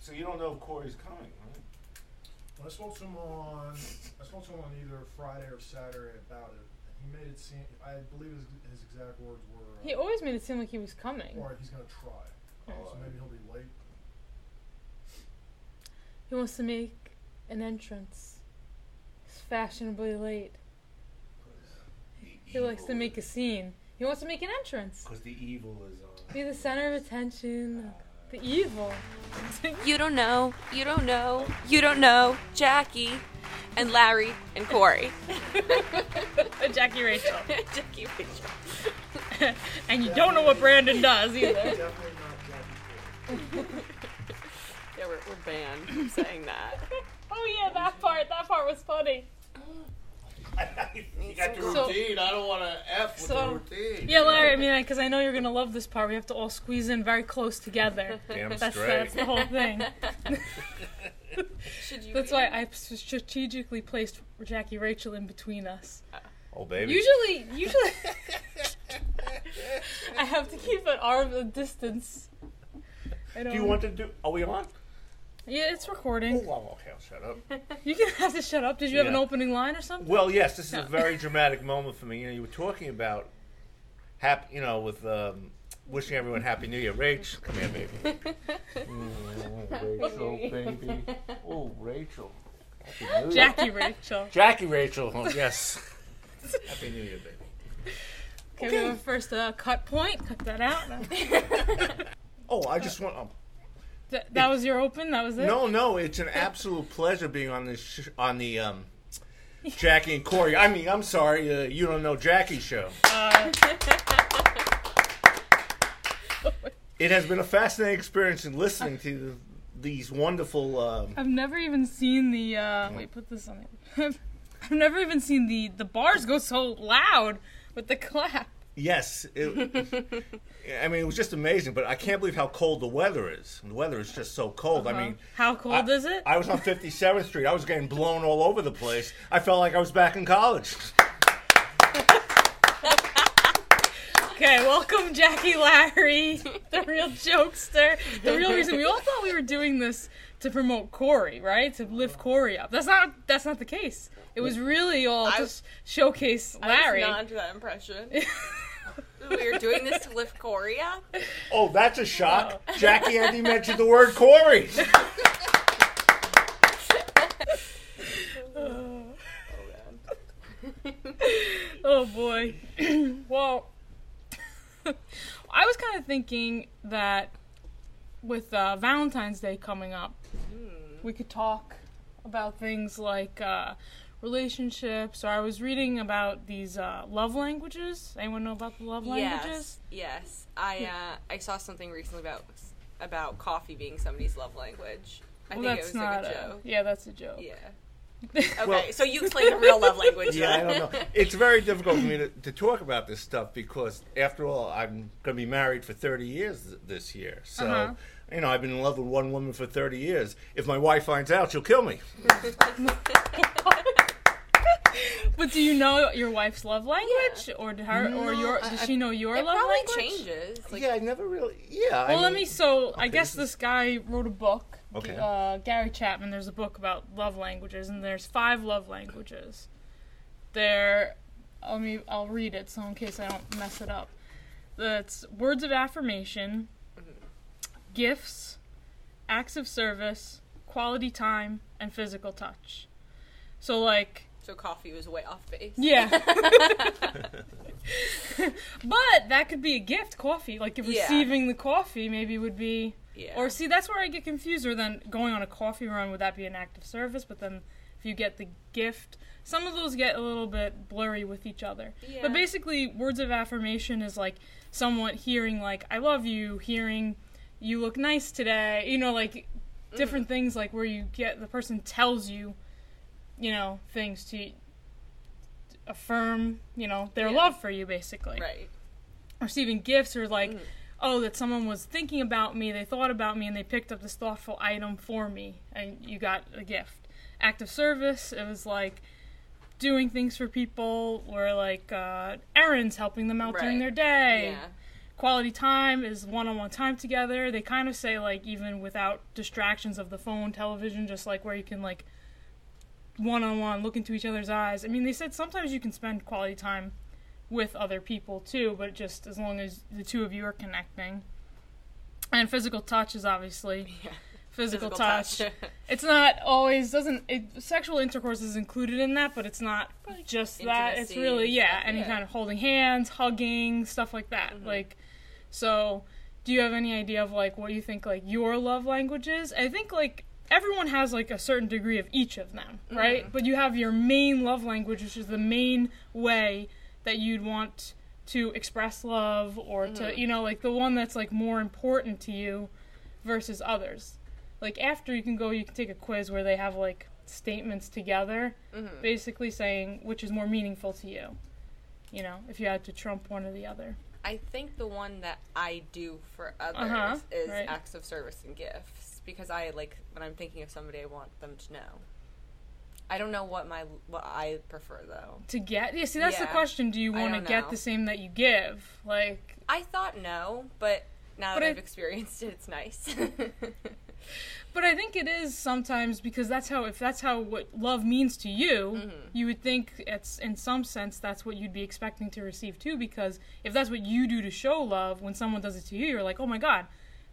So you don't know if Corey's coming, right? When I spoke to him on, I spoke to him on either Friday or Saturday about it. He made it seem, I believe his, his exact words were, uh, He always made it seem like he was coming. or he's gonna try. Oh, so maybe he'll be late. He wants to make an entrance. He's fashionably late. He likes to make a scene. He wants to make an entrance. Because the evil is on. Be the center of attention. The evil. You don't know. You don't know. You don't know. Jackie and Larry and Corey. Jackie Rachel. Jackie Rachel. and you don't know what Brandon does either. Definitely not Jackie Yeah, we're, we're banned from saying that. oh yeah, that part. That part was funny. you got the So- routine. I don't want to F with so- the routine. Yeah, Larry. I mean, because I know you're gonna love this part. We have to all squeeze in very close together. Damn That's straight. that's the whole thing. You? That's why I strategically placed Jackie Rachel in between us. Oh, baby. Usually, usually, I have to keep an arm of distance. I don't. do you want to do... Are we on? Yeah, it's Oh, recording. well, okay, I'll shut up. You can have to shut up. Did you have an Yeah. opening line or something? Well, yes, this is a very dramatic moment for me. You know, you were talking about, happy, you know, with um, wishing everyone Happy New Year. Rach, come here, baby. Mm, Rachel, baby. Oh, Rachel. Happy New Year. Jackie Rachel. Jackie Rachel. Oh, yes. Happy New Year, baby. Okay, we have a first uh, cut point. Cut that out. Oh, I just want. Um, Th- that was your open. That was it. no, no, it's an absolute pleasure being on this sh- on the um, Jackie and Corey. I mean, I'm sorry, uh, you don't know Jackie show. Uh, It has been a fascinating experience in listening to these wonderful. Um, I've never even seen the. Uh, wait, put this on. I've never even seen the the bars go so loud with the clap. Yes, it, I mean it was just amazing, but I can't believe how cold the weather is. The weather is just so cold. I uh-huh. mean, How cold I, is it? I was on 57th Street. I was getting blown all over the place. I felt like I was back in college. Okay, welcome Jackie Larry, the real jokester. The real reason we all thought we were doing this to promote Corey, right? To lift Corey up. That's not that's not the case. It was really all I- to s- showcase Larry. I was not under that impression. we were doing this to lift Corey up. Oh, that's a shock. Jackie Andy mentioned the word Corey. oh boy. well, I was kind of thinking that with uh, Valentine's Day coming up, we could talk about things like uh, relationships. Or I was reading about these uh, love languages. Anyone know about the love languages? Yes, yes. I uh, I saw something recently about about coffee being somebody's love language. I Well, think it was not like a a- joke. Yeah, that's a joke. Yeah. Okay, Well- so you explain the real love language. Yeah, I don't know. It's very difficult for me to, to talk about this stuff because, after all, I'm going to be married for 30 years th- this year. So, Uh-huh. You know, I've been in love with one woman for 30 years. If my wife finds out, she'll kill me. But do you know your wife's love language, or did her, or your? Does she know your It love probably language? changes. Like, yeah, I never really. Yeah. I Well, let mean- me. So I guess this this guy wrote a book. Okay. Uh, Gary Chapman. There's a book about love languages, and there's five love languages. There, let me. I'll read it so in case I don't mess it up. That's words of affirmation, gifts, acts of service, quality time, and physical touch. So like. so coffee was way off base. Yeah. but that could be a gift, coffee. Like if Yeah. receiving the coffee maybe would be Yeah. or see that's where I get confused or then going on a coffee run would that be an act of service, but then if you get the gift, some of those get a little bit blurry with each other. Yeah. But basically words of affirmation is like somewhat hearing like I love you, hearing you look nice today, you know like different Mm-hmm. things like where you get the person tells you you know things to affirm, you know, their Yeah. love for you basically. right. Receiving gifts or like, Mm. oh, that someone was thinking about me, they thought about me, and they picked up this thoughtful item for me, and you got a gift. Act of service, it was like doing things for people, or like uh, errands, helping them out during their day. Yeah. Quality time is one-on-one time together. They kind of say like even without distractions of the phone, television, just like where you can like one-on-one look into each other's eyes. I mean, they said sometimes you can spend quality time with other people too, but just as long as the two of you are connecting. And physical touch is obviously Yeah. physical, touch. it's not always doesn't it, sexual intercourse is included in that, but it's not just that. It's really and yeah, any yeah. kind of holding hands, hugging, stuff like that. Mhm. Like, so do you have any idea of like what you think like your love language is? I think like everyone has like a certain degree of each of them, right? Mhm. But you have your main love language, which is the main way that you'd want to express love or to Mhm. you know like the one that's like more important to you versus others like after you can go you can take a quiz where they have like statements together Mhm. basically saying which is more meaningful to you you know if you had to trump one or the other I think the one that I do for others Uh-huh, is right. acts of service and gifts because I like when I'm thinking of somebody I want them to know. I don't know what my what I prefer though. to get yeah see that's the question do you want to get the same that you give like I thought no, but now But that I- I've experienced it, it's nice. but i think it is sometimes because that's how if that's how what love means to you Mhm. you would think it's in some sense that's what you'd be expecting to receive too because if that's what you do to show love when someone does it to you you're like oh my god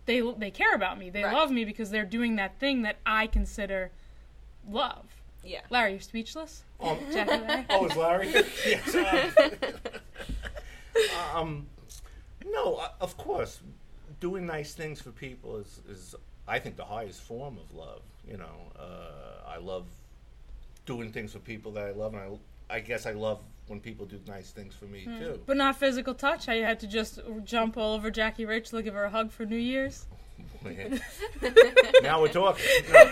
they they care about me they Right. love me because they're doing that thing that i consider love yeah. larry you're speechless Um, Jackie oh, is Larry? yes. Um, um, no, uh, of course, doing nice things for people is, is, I think, the highest form of love. You know, uh, I love doing things for people that I love, and I, I guess I love when people do nice things for me too. but not physical touch I had to just jump all over jackie rachel to give her a hug for new year's now we're talking. No,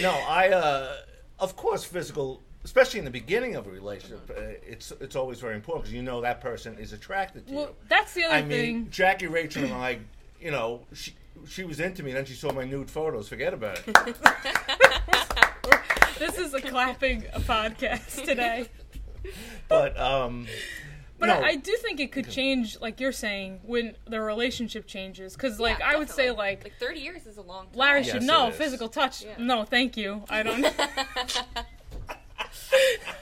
no I, uh, of course, physical, especially in the beginning of a relationship, uh, it's it's always very important because you know that person is attracted to you. well you. that's the other I mean, thing Jackie Rachel and I, you know, she she was into me. And then she saw my nude photos. Forget about it. this is a clapping podcast today But um, But no, I, I do think it could change, like you're saying, when the relationship changes. Because, like, Yeah, I would say, definitely. like, like 30 years is a long time. Larry Yes, should it know is. physical touch. Yeah. No, thank you. I don't.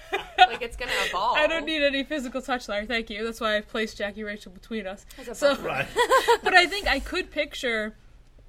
like it's gonna evolve. I don't need any physical touch, Larry. Thank you. That's why I placed Jackie Rachel between us. As So, right. but I think I could picture,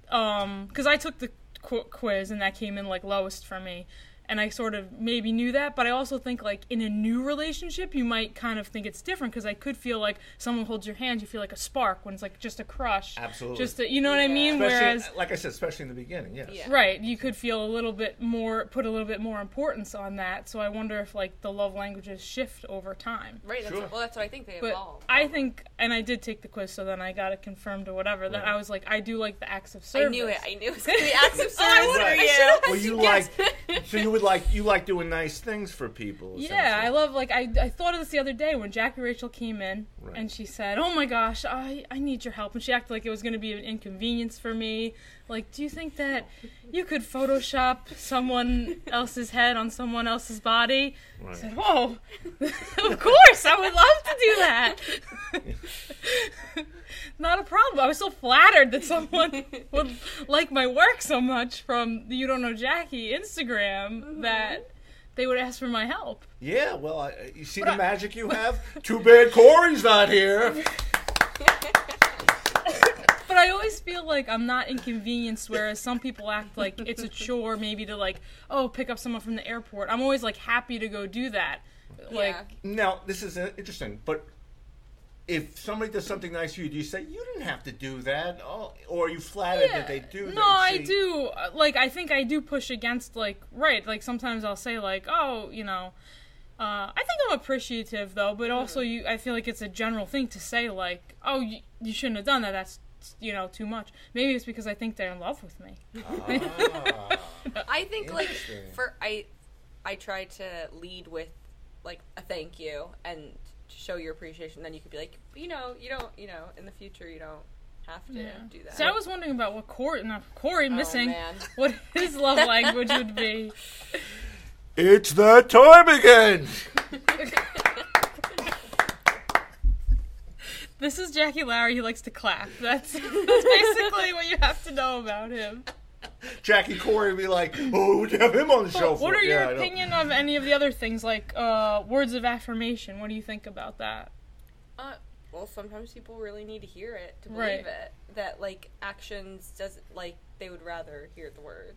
um, because I took the qu- quiz and that came in like lowest for me, and I sort of maybe knew that. But I also think like in a new relationship, you might kind of think it's different because I could feel like someone holds your hand, you feel like a spark when it's like just a crush. Absolutely. Just a, you know what I mean? Especially, Whereas uh, like I said, especially in the beginning. Yes. Yeah. Right, you could feel a little bit more, put a little bit more importance on that. So I wonder if like the love languages shift over time. Right. That's Sure. what, well, that's what I think they But evolve. I think, and I did take the quiz, so then I got it confirmed or whatever. That I was like, I do like the acts of service. I knew it. I knew it was gonna be acts of service Oh, I for would've- you. I should've Well, you like, so you would like you like doing nice things for people. Yeah. I love like I, I thought of this the other day when Jackie Rachel came in Right. and she said, "Oh my gosh, I I need your help," and she acted like it was going to be an inconvenience for me. Like, do you think that you could Photoshop someone else's head on someone else's body? I said, "Whoa, of course, I would love to do that." Not a problem. I was so flattered that someone would like my work so much from the You Don't Know Jackie Instagram that mm-hmm. They would ask for my help. Yeah, well, I, you see But the I- magic you have. Too bad Corey's not here. But I always feel like I'm not inconvenienced, whereas some people act like it's a chore, maybe to like, oh, pick up someone from the airport. I'm always like happy to go do that. Like, Yeah. Now, this is uh, interesting, but if somebody does something nice for you, do you say you didn't have to do that, oh, or are you flattered that they do? No, that? I do. Uh, Like, I think I do push against, like, right. Like, sometimes I'll say, like, oh, you know, uh, I think I'm appreciative, though, but also you, I feel like it's a general thing to say, like, oh, you, you shouldn't have done that. That's, you know, too much. Maybe it's because I think they're in love with me. Ah, I think like for I, I try to lead with like a thank you and to show your appreciation. Then you could be like, you know, you don't, you know, in the future you don't have to do that. So I was wondering about what Corey, not Corey, Oh, missing, man. what his love language would be. it's that time again. This is Jackie Larry. He likes to clap. That's, that's basically what you have to know about him. Jackie Corey would be like, "Oh, would you have him on the show?" What for?" are Yeah, your I know. opinion of any of the other things like uh, words of affirmation? What do you think about that? Uh, well, sometimes people really need to hear it to believe Right. it. That like actions doesn't like they would rather hear the words.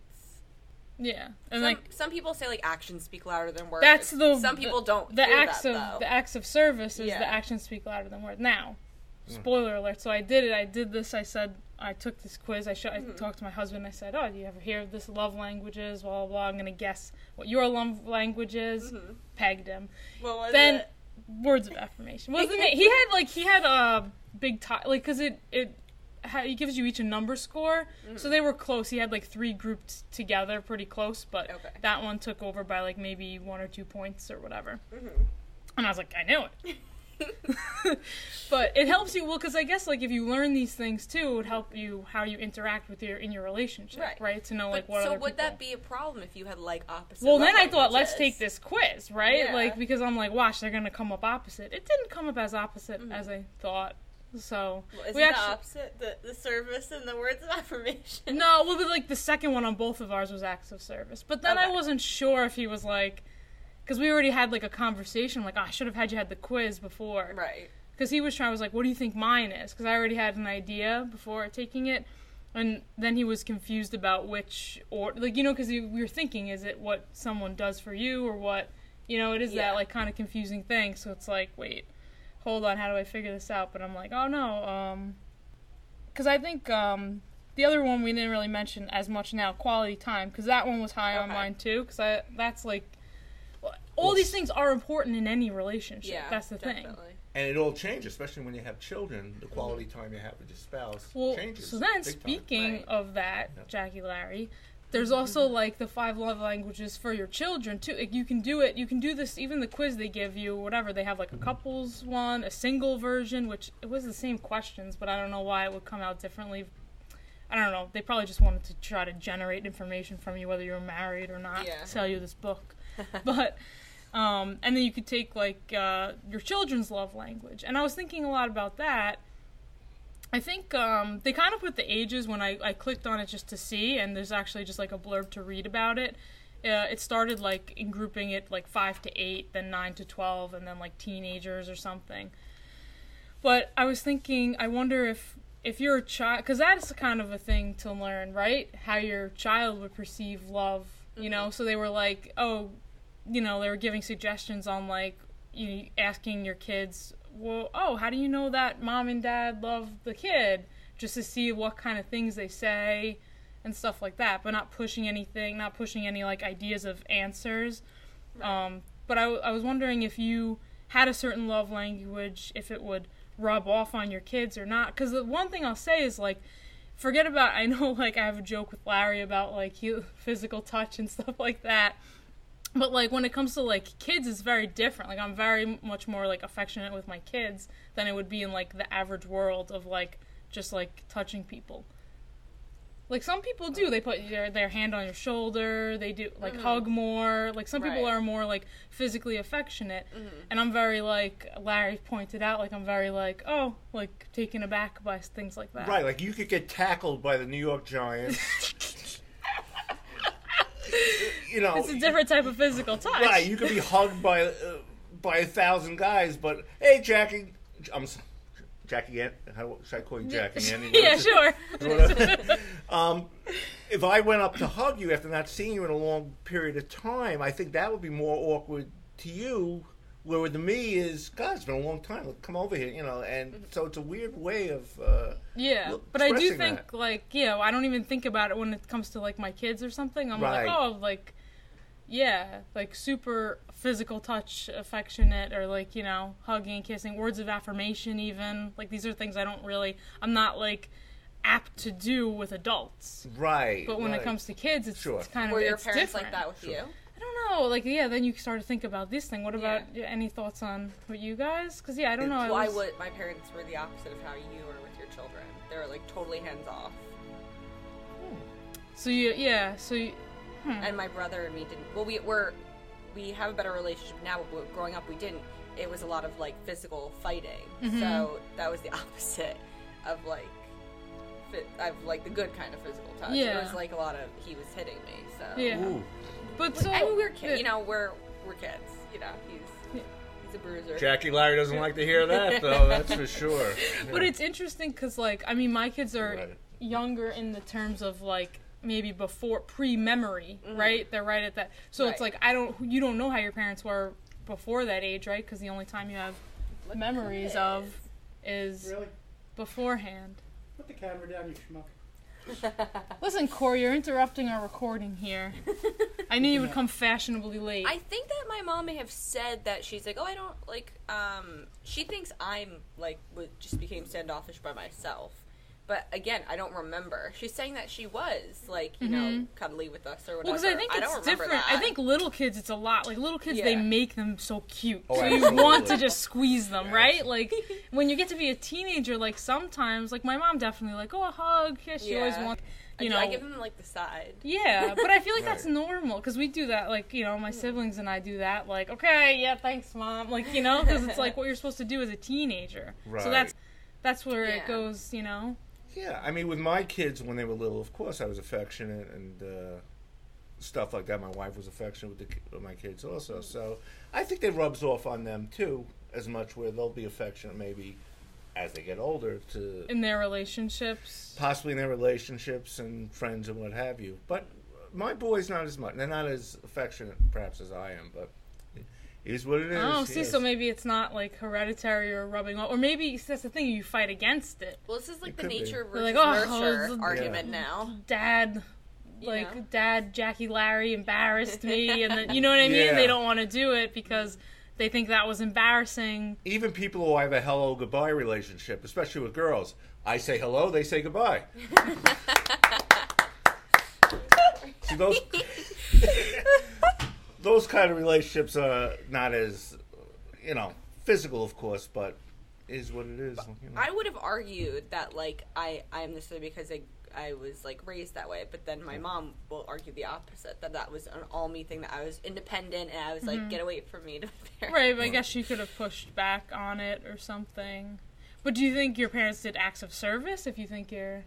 Yeah, and some, like some people say like actions speak louder than words. that's the some the- people don't. The hear acts that, of though. the acts of service is Yeah. the actions speak louder than words. Now, Hmm. spoiler alert. So I did it. I did this. I said I took this quiz. I, sh- I Mhm. talked to my husband. I said, "Oh, do you ever hear of this love languages?" Blah blah. blah. I'm gonna guess what your love language is. Mhm. Pegged him. What was then it? words of affirmation wasn't it he had like he had a big tie like because it it ha- it gives you each a number score so they were close he had like three grouped together pretty close but Okay. that one took over by like maybe one or two points or whatever Mhm. and i was like i knew it but it helps you well because i guess like if you learn these things too it would help you how you interact with your in your relationship right, Right. to know But like what so would people that be a problem if you had like opposite? well, then I thought, let's take this quiz, right? Yeah. Like, because I'm like, watch, they're gonna come up opposite. It didn't come up as opposite Mhm. as I thought. So Well, isn't we the actually opposite the, the service and the words of affirmation? no, well, but like the second one on both of ours was acts of service. But then I wasn't sure if he was like, because we already had like a conversation. Like, oh, I should have had you had the quiz before. Right. because he was trying. I was like, "What do you think mine is?" Because I already had an idea before taking it, and then he was confused about which or like you know because we were thinking, is it what someone does for you or what you know? It is Yeah. that like kind of confusing thing. So it's like, wait, hold on, how do I figure this out? But I'm like, oh no, um, because I think um. The other one we didn't really mention as much now, quality time, because that one was high on mine too. Because I that's like, well, all these things are important in any relationship. Yeah. that's the thing. And it all changes, especially when you have children. The quality mm-hmm. time you have with your spouse Well, changes. so then speaking Right. of that, Yep. Jackie Larry, there's also mm-hmm. like the five love languages for your children too. Like, you can do it. You can do this. Even the quiz they give you, whatever they have, like a mm-hmm. couples one, a single version, which it was the same questions, but I don't know why it would come out differently. I don't know. They probably just wanted to try to generate information from you, whether you're married or not, Yeah. sell you this book. but um, and then you could take like uh, your children's love language, and I was thinking a lot about that. I think um, they kind of put the ages when I, I clicked on it just to see, and there's actually just like a blurb to read about it. Uh, it started like in grouping it like five to eight, then nine to twelve, and then like teenagers or something. But I was thinking, I wonder if if you're a child, because that's kind of a thing to learn, right? How your child would perceive love, you know. So they were like, oh, you know, they were giving suggestions on like you asking your kids, well, oh, how do you know that mom and dad love the kid? Just to see what kind of things they say and stuff like that, but not pushing anything, not pushing any like ideas of answers. Um, but I, w- I was wondering if you had a certain love language, if it would rub off on your kids or not. Because the one thing I'll say is like, forget about. I know like I have a joke with Larry about like he, physical touch and stuff like that. But like when it comes to like kids, it's very different. Like I'm very much more like affectionate with my kids than it would be in like the average world of like just like touching people. Like some people do, they put their, their hand on your shoulder. They do like hug more. Like some people Right. are more like physically affectionate, Mhm. and I'm very like Larry pointed out. Like I'm very like oh like taken aback by things like that. Right, like you could get tackled by the New York Giants. you know, It's a different type of physical touch. Right, you could be hugged by uh, by a thousand guys, but hey, Jackie, I'm Jackie. An- How should I call you Jackie? Annie? yeah, sure. um, if I went up to hug you after not seeing you in a long period of time, I think that would be more awkward to you. Where to me is, God, it's been a long time. Look, Come over here, you know. And so it's a weird way of. Uh, Yeah, but I do think that. like know, I don't even think about it when it comes to like my kids or something. I'm Right. like oh like yeah, like super physical touch, affectionate, or like you know hugging, and kissing, words of affirmation. Even like these are things I don't really. I'm not like apt to do with adults. right. But when it comes to kids, it's, Sure. it's kind of Were your it's parents different. like that with Sure. you? I know. Like yeah, then you start to think about this thing. What about Yeah. any thoughts on what you guys? Because yeah, I don't know. Well, I was- would. My parents were the opposite of how you were with your children. They were like totally hands off, So you yeah. So you, hmm. and my brother and me didn't. Well, we were, we have a better relationship now, but growing up we didn't. it was a lot of like physical fighting. Mhm. So that was the opposite of like fi- of like the good kind of physical touch. It was like a lot of he was hitting me. So Yeah. Ooh. But so I mean, we're kids. You know, we're we're kids. You know, he's he's a bruiser. Jackie Larry doesn't like to hear that, though. That's for sure. But it's interesting because, like, I mean, my kids are Right. younger in the terms of like maybe before pre-memory, Mhm. right? They're right at that. So it's like I don't, you don't know how your parents were before that age, right? Because the only time you have Look memories of is Really? beforehand. Put the camera down, you schmuck. Listen, Corey, you're interrupting our recording here. I knew you would come fashionably late. I think that my mom may have said that she's like, oh, I don't like. Um, she thinks I'm like, w- just became standoffish by myself. But again, I don't remember. She's saying that she was like, you know, Mhm. cuddly with us or Well, whatever. because I think don't it's different. That. I think little kids, it's a lot. Like little kids, they make them so cute. Oh, so you want to just squeeze them, Yes. right? Like when you get to be a teenager, like sometimes, like my mom definitely like, oh, a hug. Yeah, she always wants, you know. I give them like the side. yeah, but I feel like that's normal because we do that. Like you know, my siblings and I do that. Like, okay, yeah, thanks, mom. Like you know, because it's like what you're supposed to do as a teenager. Right. So that's that's where Yeah. it goes. You know. Yeah, I mean, with my kids when they were little, of course I was affectionate and uh, stuff like that. My wife was affectionate with, the, with my kids also, so I think it rubs off on them too, as much where they'll be affectionate maybe as they get older to In their relationships. possibly in their relationships and friends and what have you. But my boys not as much. They're not as affectionate perhaps as I am, but is what it is. Oh, see, yes. so maybe it's not like hereditary or rubbing off, or maybe that's the thing. You fight against it. Well, this is like It the could be. nature They're versus like, oh, nurture it's- argument now. Dad, You like know? Dad, Jackie Larry embarrassed me, and then you know what I mean. Yeah. They don't want to do it because they think that was embarrassing. even people who have a hello goodbye relationship, especially with girls, I say hello, they say goodbye. See those those kind of relationships are not as you know physical, of course, but is what it is. You know? I would have argued that like I I am this way because I I was like raised that way, but then my mom will argue the opposite that that was an all me thing that I was independent and I was like mm-hmm. get away from me to parents. Right, but I guess you could have pushed back on it or something. But do you think your parents did acts of service? If you think you're,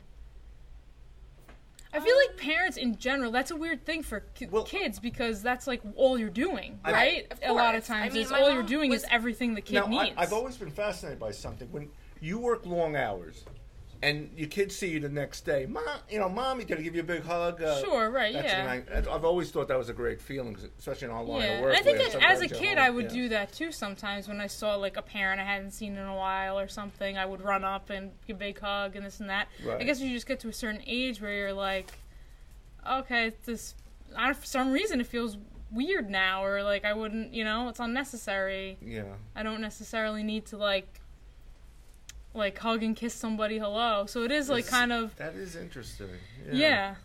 I feel like parents in general. That's a weird thing for ki- Well- kids because that's like all you're doing, I- right? A lot of course. I times, mean, is all you're doing was- is everything the kid now, needs. I, I've always been fascinated by something when you work long hours. And your kids see you the next day, mom. You know, mommy, did give you a big hug? Uh, Sure, right, yeah. I, I've always thought that was a great feeling, especially in our line Yeah, of and work. I think that as a kid. I would Yeah. do that too. Sometimes when I saw like a parent I hadn't seen in a while or something, I would run up and give a big hug and this and that. I guess you just get to a certain age where you're like, okay, this. I for some reason, it feels weird now, or like I wouldn't, you know, it's unnecessary. Yeah. I don't necessarily need to like, like hug and kiss somebody hello. So it is like kind of That is interesting. yeah.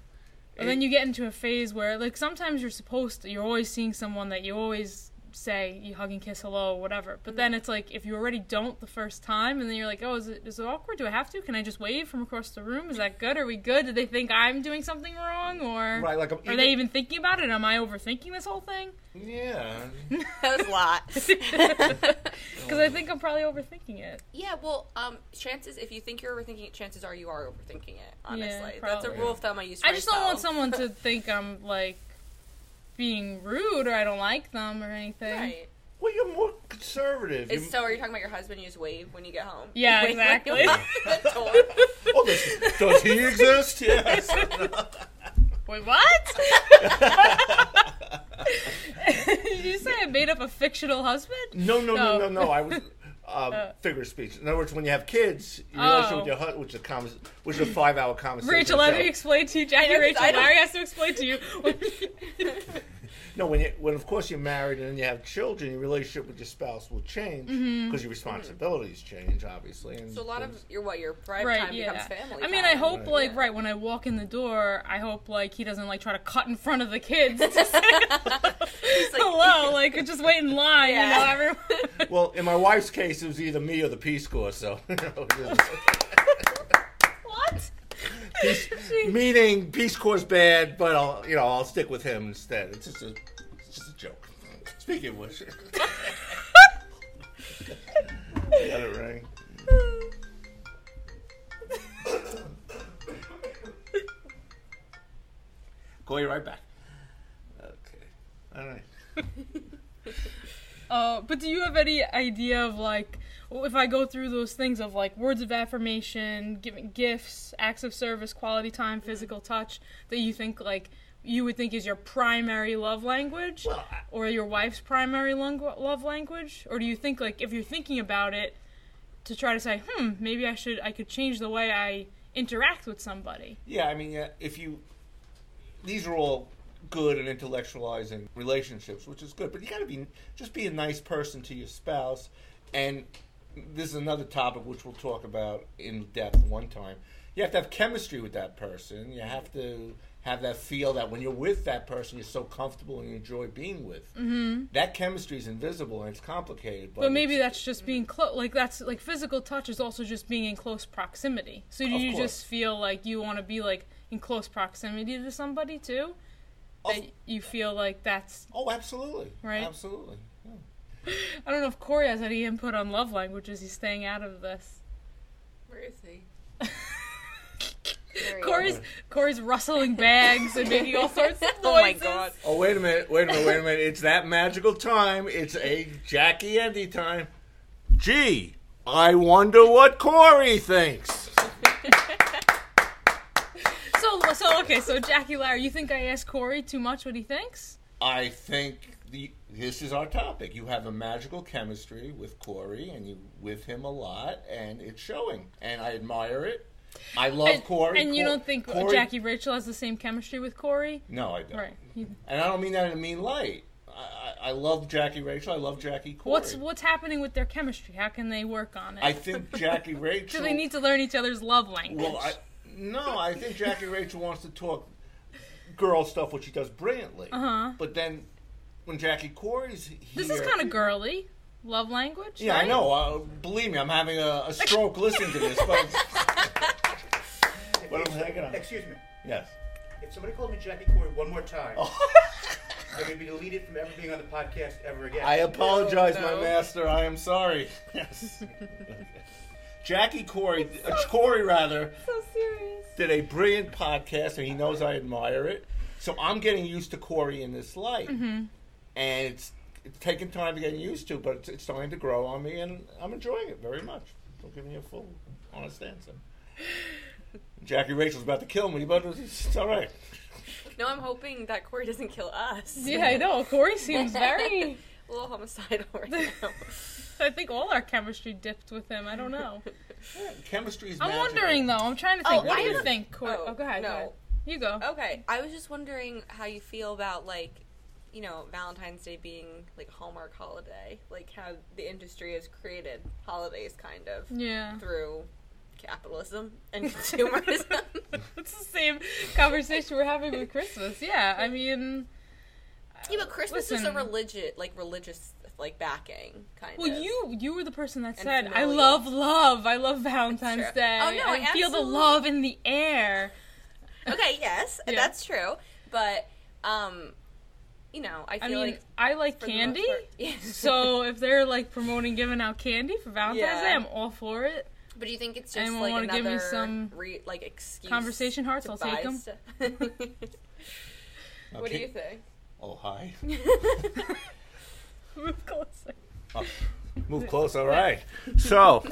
And then you get into a phase where, like, sometimes you're supposed to, you're always seeing someone that you always say, you hug and kiss hello, or whatever. But then it's like, if you already don't the first time, and then you're like, oh, is it, is it awkward? Do I have to? Can I just wave from across the room? Is that good? Are we good? Do they think I'm doing something wrong? Or Right, like are they even thinking about it? Am I overthinking this whole thing? Yeah. That was a lot. Because I think I'm probably overthinking it. yeah, well, um, chances if you think you're overthinking it, chances are you are overthinking it. Honestly, that's a rule of thumb I use. For I just don't want someone to think I'm, like, being rude or I don't like them or anything. Right. Well, you're more conservative. Is, You- so are you talking about your husband? You just wave when you get home. Yeah, Wave exactly. walk in the door. oh, does, does he exist? Yes. Wait, what? Did you say I made up a fictional husband? no, no, no, No. no, no. I was. Um, Uh. figure of speech. In other words, when you have kids, your relationship Oh. with your husband, which is a convers- which is a five-hour conversation. Rachel, let me itself. explain to you. Jackie, Rachel, I don't- Larry has to explain to you. No, when you, when of course you're married and then you have children, your relationship with your spouse will change because Mm-hmm. your responsibilities change, obviously. And So a lot of your what your private right, time yeah. becomes family. I mean, time. I hope, Right. like, Yeah. right, when I walk in the door, I hope, like, he doesn't, like, try to cut in front of the kids. to say hello, like, just wait in line, Yeah. you know, everyone. well, in my wife's case, it was either me or the Peace Corps. So, you know, what? peace, meaning Peace Corps bad, but I'll you know I'll stick with him instead. It's just a it's just a joke. Speaking of which, Let it ring. Call you right back. Okay. All right. Uh, but do you have any idea of like if I go through those things of like words of affirmation, giving gifts, acts of service, quality time, physical touch that you think like you would think is your primary love language Well, I- or your wife's primary love language or do you think like if you're thinking about it to try to say hmm maybe I should I could change the way I interact with somebody Yeah, I mean, uh, if you, these are all good and intellectualizing relationships, which is good. But you got to be just be a nice person to your spouse, and this is another topic which we'll talk about in depth one time. You have to have chemistry with that person. You have to have that feel that when you're with that person, you're so comfortable and you enjoy being with. Mm-hmm. That chemistry is invisible and it's complicated. But, But maybe that's just being close. Like that's like physical touch is also just being in close proximity. So do you course. just feel like you want to be like in close proximity to somebody too? Of- That you feel like that's. oh, absolutely, Right. absolutely. Yeah. I don't know if Corey has any input on love languages. He's staying out of this. Where is he? There he Corey's. Corey's rustling bags and making all sorts of noises. Oh my god. Oh wait a minute! Wait a minute! Wait a minute! It's that magical time. It's a Jackie Andy time. Gee, I wonder what Corey thinks. So so okay. So Jackie Larry, you think I asked Corey too much what he thinks? I think the this is our topic. You have a magical chemistry with Corey, and you with him a lot, and it's showing. And I admire it. I love and, Corey. And you Cor- don't think Corey- Jackie Rachel has the same chemistry with Corey? No, I don't. Right. And I don't mean that in a mean light. I, I, love Jackie Rachel. I love Jackie Corey. What's what's happening with their chemistry? How can they work on it? I think Jackie Rachel. Do they need to learn each other's love language? Well, I, no, I think Jackie Rachel wants to talk girl stuff, which she does brilliantly. Uh-huh. But then when Jackie Corey's here, this is kind of girly. Love language. Yeah, I know. Uh, believe me, I'm having a, a stroke listening to this. But what am I thinking of? Excuse me. Yes. If somebody calls me Jackie Corey one more time, Oh. they're going to be deleted from ever being on the podcast ever again. I apologize, No, my master. I am sorry. Yes. Jackie Corey, uh, Corey rather, So serious. did a brilliant podcast, and he knows I admire it. So I'm getting used to Corey in this light, Mm-hmm. and it's it's taking time to get used to, but it's, it's starting to grow on me, and I'm enjoying it very much. Don't give me a full honest answer. Jackie Rachel's about to kill me, but it's, it's all right. No, I'm hoping that Corey doesn't kill us. Yeah, I know. Corey seems very. A little homicidal right now. I think all our chemistry dipped with him. I don't know. Chemistry is I'm magical. wondering though. I'm trying to think. Oh, what I do you a- think, Corey? oh, Oh, go ahead. no. Go ahead. You go. Okay, I was just wondering how you feel about like, you know, Valentine's Day being like Hallmark holiday, like how the industry has created holidays kind of Yeah. through capitalism and consumerism. It's the same conversation we're having with Christmas. Yeah, I mean. yeah, but Christmas is a religious, like religious, like backing kind Well, of. you you were the person that And said, "I love love. I love Valentine's. Day. Oh, no, I feel the love in the air." Okay, yes, Yeah. that's true, but um, you know, I I feel mean, like I like for the most candy, Yeah. so if they're like promoting giving out candy for Valentine's Yeah. Day, I'm all for it. But do you think it's just Anyone like wanna another give me some re- like excuse conversation hearts? to I'll take buy 'em. stuff? what do you think? Oh, hi. Move closer. Oh, move close. All right. So,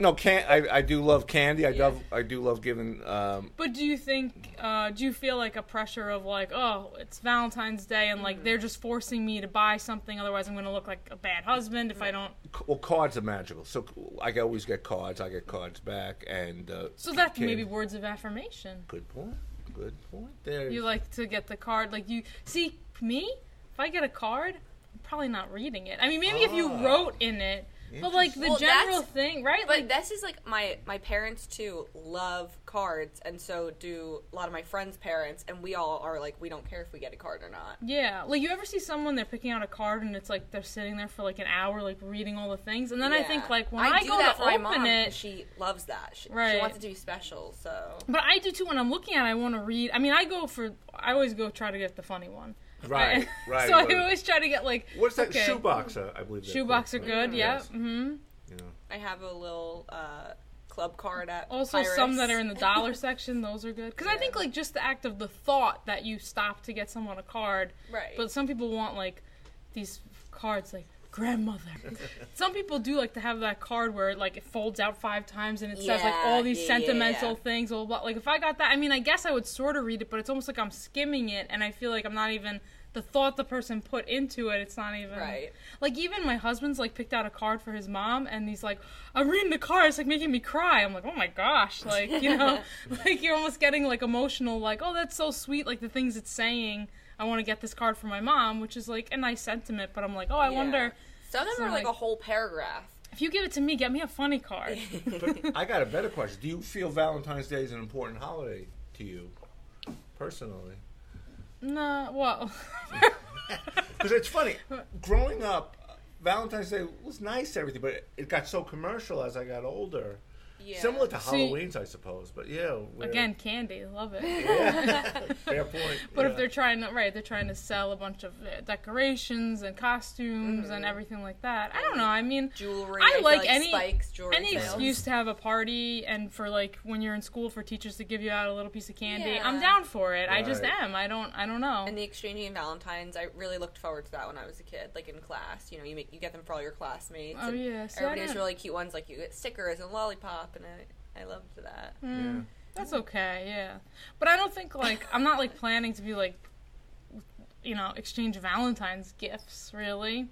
no, can I, I do love candy. I Yeah. love I do love giving. Um, But do you think? Uh, do you feel like a pressure of like, oh, it's Valentine's Day, and like they're just forcing me to buy something, otherwise I'm going to look like a bad husband if I don't. well, cards are magical. So I always get cards. I get cards back, and uh, So that can- may be words of affirmation. Good point. Good point. There. You like to get the card, like you see me. If I get a card, I'm probably not reading it. I mean, maybe if you Ah. wrote in it, but like the Well, general thing, right? But like, this is like my my parents too love cards, and so do a lot of my friends' parents, and we all are like we don't care if we get a card or not. yeah, like you ever see someone they're picking out a card and it's like they're sitting there for like an hour, like reading all the things, and then I think like when I, do go that to for my open mom, it, 'cause she loves that. She, she wants it to be special, so But I do too when I'm looking at it, I want to read. I mean, I go for I always go try to get the funny one. Right, right. so what- I always try to get like What's that? okay. Shoebox, uh, I believe. they're shoebox are good. Yeah. Yes. hmm You know. I have a little uh, club card at Also, some that are in the dollar section, those are good. Because I think like just the act of the thought that you stop to get someone a card. right. But some people want like these cards like grandmother. some people do like to have that card where like it folds out five times and it says like all these yeah, yeah, sentimental yeah. things. Blah, blah. Like if I got that, I mean, I guess I would sort of read it, but it's almost like I'm skimming it, and I feel like I'm not even the thought the person put into it. It's not even right. like even my husband's like picked out a card for his mom and he's like i'm reading the card it's like making me cry i'm like oh my gosh like you know like you're almost getting like emotional like oh that's so sweet like the things it's saying i want to get this card for my mom which is like a nice sentiment but i'm like oh i Yeah. wonder Some of them So, are like, like- a whole paragraph. if you give it to me get me a funny card But I got a better question. Do you feel Valentine's Day is an important holiday to you, personally? no well Because it's funny. Growing up, Valentine's Day was nice, and everything, but it, it got so commercial as I got older. Yeah. Similar to See- Halloween's, I suppose. But yeah, we're- again candy love it yeah, fair point. But yeah. if they're trying to, right, they're trying to sell a bunch of uh, decorations and costumes Mm-hmm. and everything like that. I don't know. I mean, jewelry. I feel like any- spikes, jewelry any sales. excuse to have a party and for like when you're in school for teachers to give you out a little piece of candy Yeah. i'm down for it i just am i don't i don't know And the exchanging of Valentines, I really looked forward to that when I was a kid, like in class. You know, you make you get them for all your classmates. oh and yeah see, I Everybody has really cute ones, like you get stickers and lollipop, and I, I loved that. Mm, Yeah. that's okay yeah but i don't think like i'm not like planning to be like you know exchange valentine's gifts really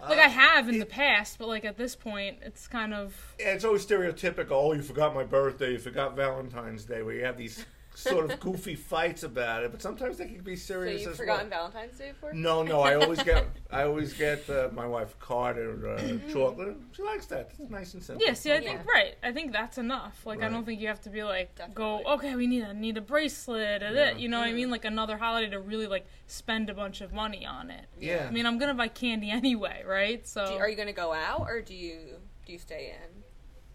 like Uh, i have in the past but like at this point it's kind of Yeah, it's always stereotypical. Oh, you forgot my birthday. You forgot Valentine's Day. Where you have these sort of goofy fights about it, but sometimes they can be serious. So serious you've as forgotten well. Valentine's Day before? No, no. I always get, I always get uh, my wife a card or uh, chocolate. She likes that. It's nice and simple. yeah see i think Yeah. right i think that's enough like i don't think you have to be like Definitely. go okay we need a need a bracelet or Yeah. that you know what i mean like another holiday to really like spend a bunch of money on it Yeah. I mean, I'm gonna buy candy anyway, right? So, Do you, are you going to go out or do you do you stay in?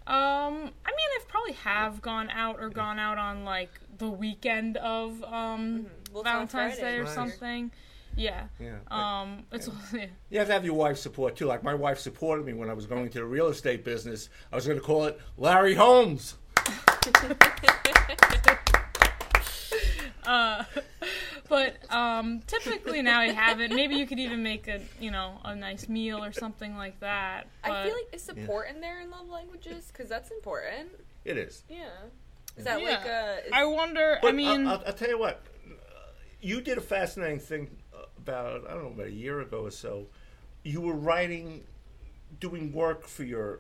Um, I mean, I've probably have gone out or gone out on like the weekend of um Well, it's on Valentine's Day or Nice. something. Yeah. Yeah. Um, it's yeah. You have to have your wife's support too. Like my wife supported me when I was going to the real estate business. I was going to call it Larry Holmes. Uh, but um, typically now I haven't. Maybe you could even make a you know a nice meal or something like that. But I feel like is support in there in love languages because that's important. It is. Yeah. Is that Yeah. like uh? Is, I wonder. But I mean, I'll, I'll, I'll tell you what. You did a fascinating thing about I don't know about a year ago or so. You were writing, doing work for your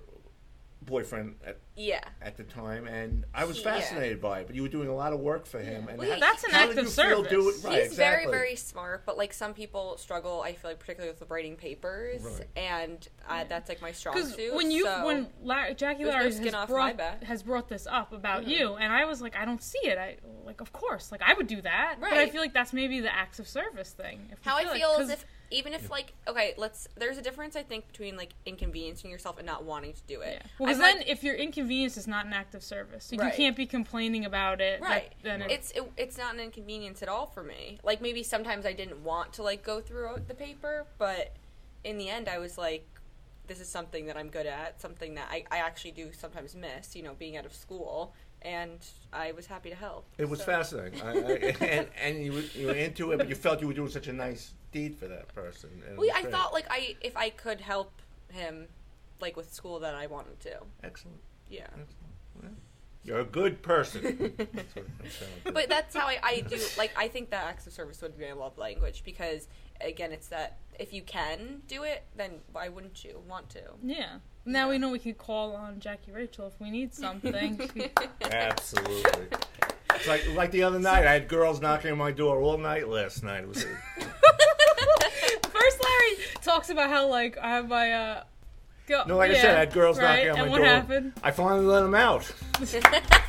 boyfriend at, yeah. at the time, and I was Yeah. fascinated by it. But you were doing a lot of work for him, and Well, how- That's an how act did of you feel service. do it? Right, He's exactly. very, very smart, but like some people struggle. I feel like particularly with writing papers, Right. and uh, that's like my strong suit. when you so- when La- Jackie There's no Larry skin has off brought, has brought this up about Mhm. you, and I was like, I don't see it. I like, of course, like I would do that, but I feel like that's maybe the acts of service thing. If How I like- feel if even if like okay, let's there's a difference I think between like inconveniencing yourself and not wanting to do yeah, it. well, because feel then if your inconvenience is not an act of service, you, Right. you can't be complaining about it. that- Right. then it's it, it's not an inconvenience at all for me. Like maybe sometimes I didn't want to like go through the paper, but in the end I was like this is something that I'm good at, something that I, I actually do sometimes miss, you know, being out of school and I was happy to help. It was So- fascinating, I, I, and and you were, you were into it, but you felt you were doing such a nice deed for that person. Well, was I great. thought like I if I could help him like with school that I wanted to. excellent. Yeah. excellent. Well, You're a good person. That's what I'm but that's how I, I do like i think that acts of service would be my love language because again it's that if you can do it then why wouldn't you want to yeah. Now we know we can call on Jackie Rachel if we need something. Absolutely. It's like like the other night, I had girls knocking on my door all night last night. It was First, Larry talks about how like I have my uh. Go, no, like I yeah, said, I had girls right? knocking on and my what door. happened? I finally let them out.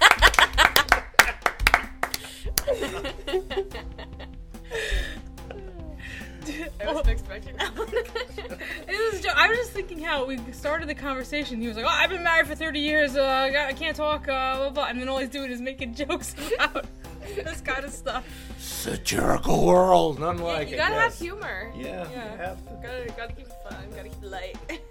was how we started the conversation. He was like, "Oh, I've been married for thirty years. Uh, I, can't talk. Uh, blah, blah. And then all he's doing is making jokes about this kind of stuff. Satirical world, none Yeah, like you it. gotta yes. have humor. Yeah, Yeah. you have to. Gotta, gotta keep it fun. Gotta keep it light.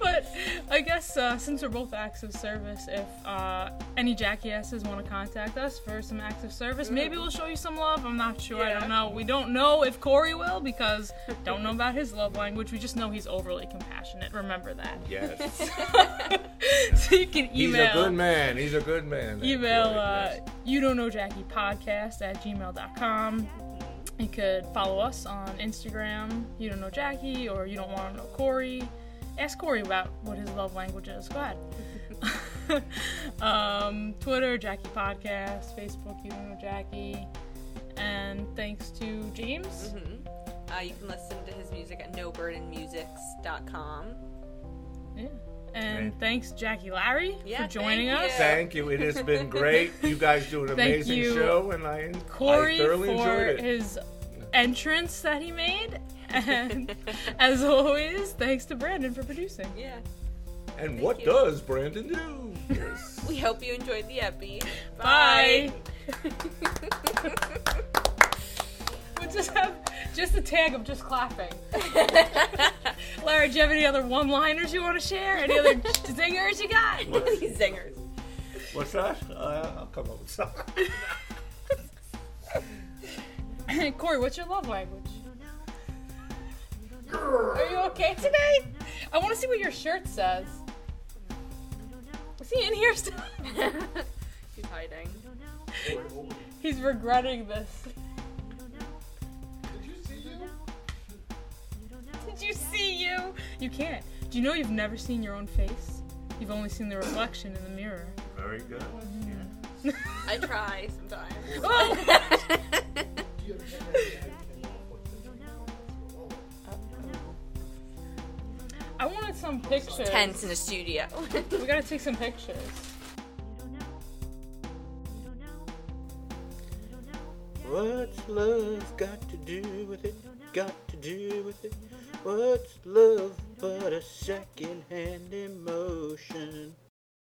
But I guess uh, since we're both acts of service, if uh, any jackasses want to contact us for some acts of service, maybe we'll show you some love. I'm not sure. I don't know. We don't know if Corey will because don't know about his love language. We just know he's overly compassionate. Remember that. Yes. so you can email. He's a good man. He's a good man. email uh, you don't know jackie podcast at gmail.com you could follow us on instagram you don't know jackie or you don't want to know corey ask corey about what his love language is go ahead um, twitter jackie podcast facebook you don't know jackie and thanks to james Mhm. Uh, you can listen to his music at noburdenmusics.com. yeah. And Great. thanks jackie larry Yeah, for joining thank us you. Thank you. It has been great. You guys do an amazing you, show, and I, Corey I thoroughly for enjoyed it. his entrance that he made. And as always, thanks to Brandon for producing. Yeah. and what you. does Brandon do? Yes. We hope you enjoyed the epi. Bye. We'll just have just a tag of just clapping. Larry, do you have any other one-liners you want to share? Any other zingers you got? These zingers. What's that? Uh, I'll come up with something. Corey, what's your love language? Are you okay today? I want to see what your shirt says. Is he in here still? He's hiding. He's regretting this. You you? You can't. Do you know you've never seen your own face? You've only seen the reflection in the mirror. Very good. I try sometimes. Oh! I wanted some pictures. Tense in a studio. We gotta take some pictures. What's love got to do with it? Got to do with it? What's love but a second-hand emotion?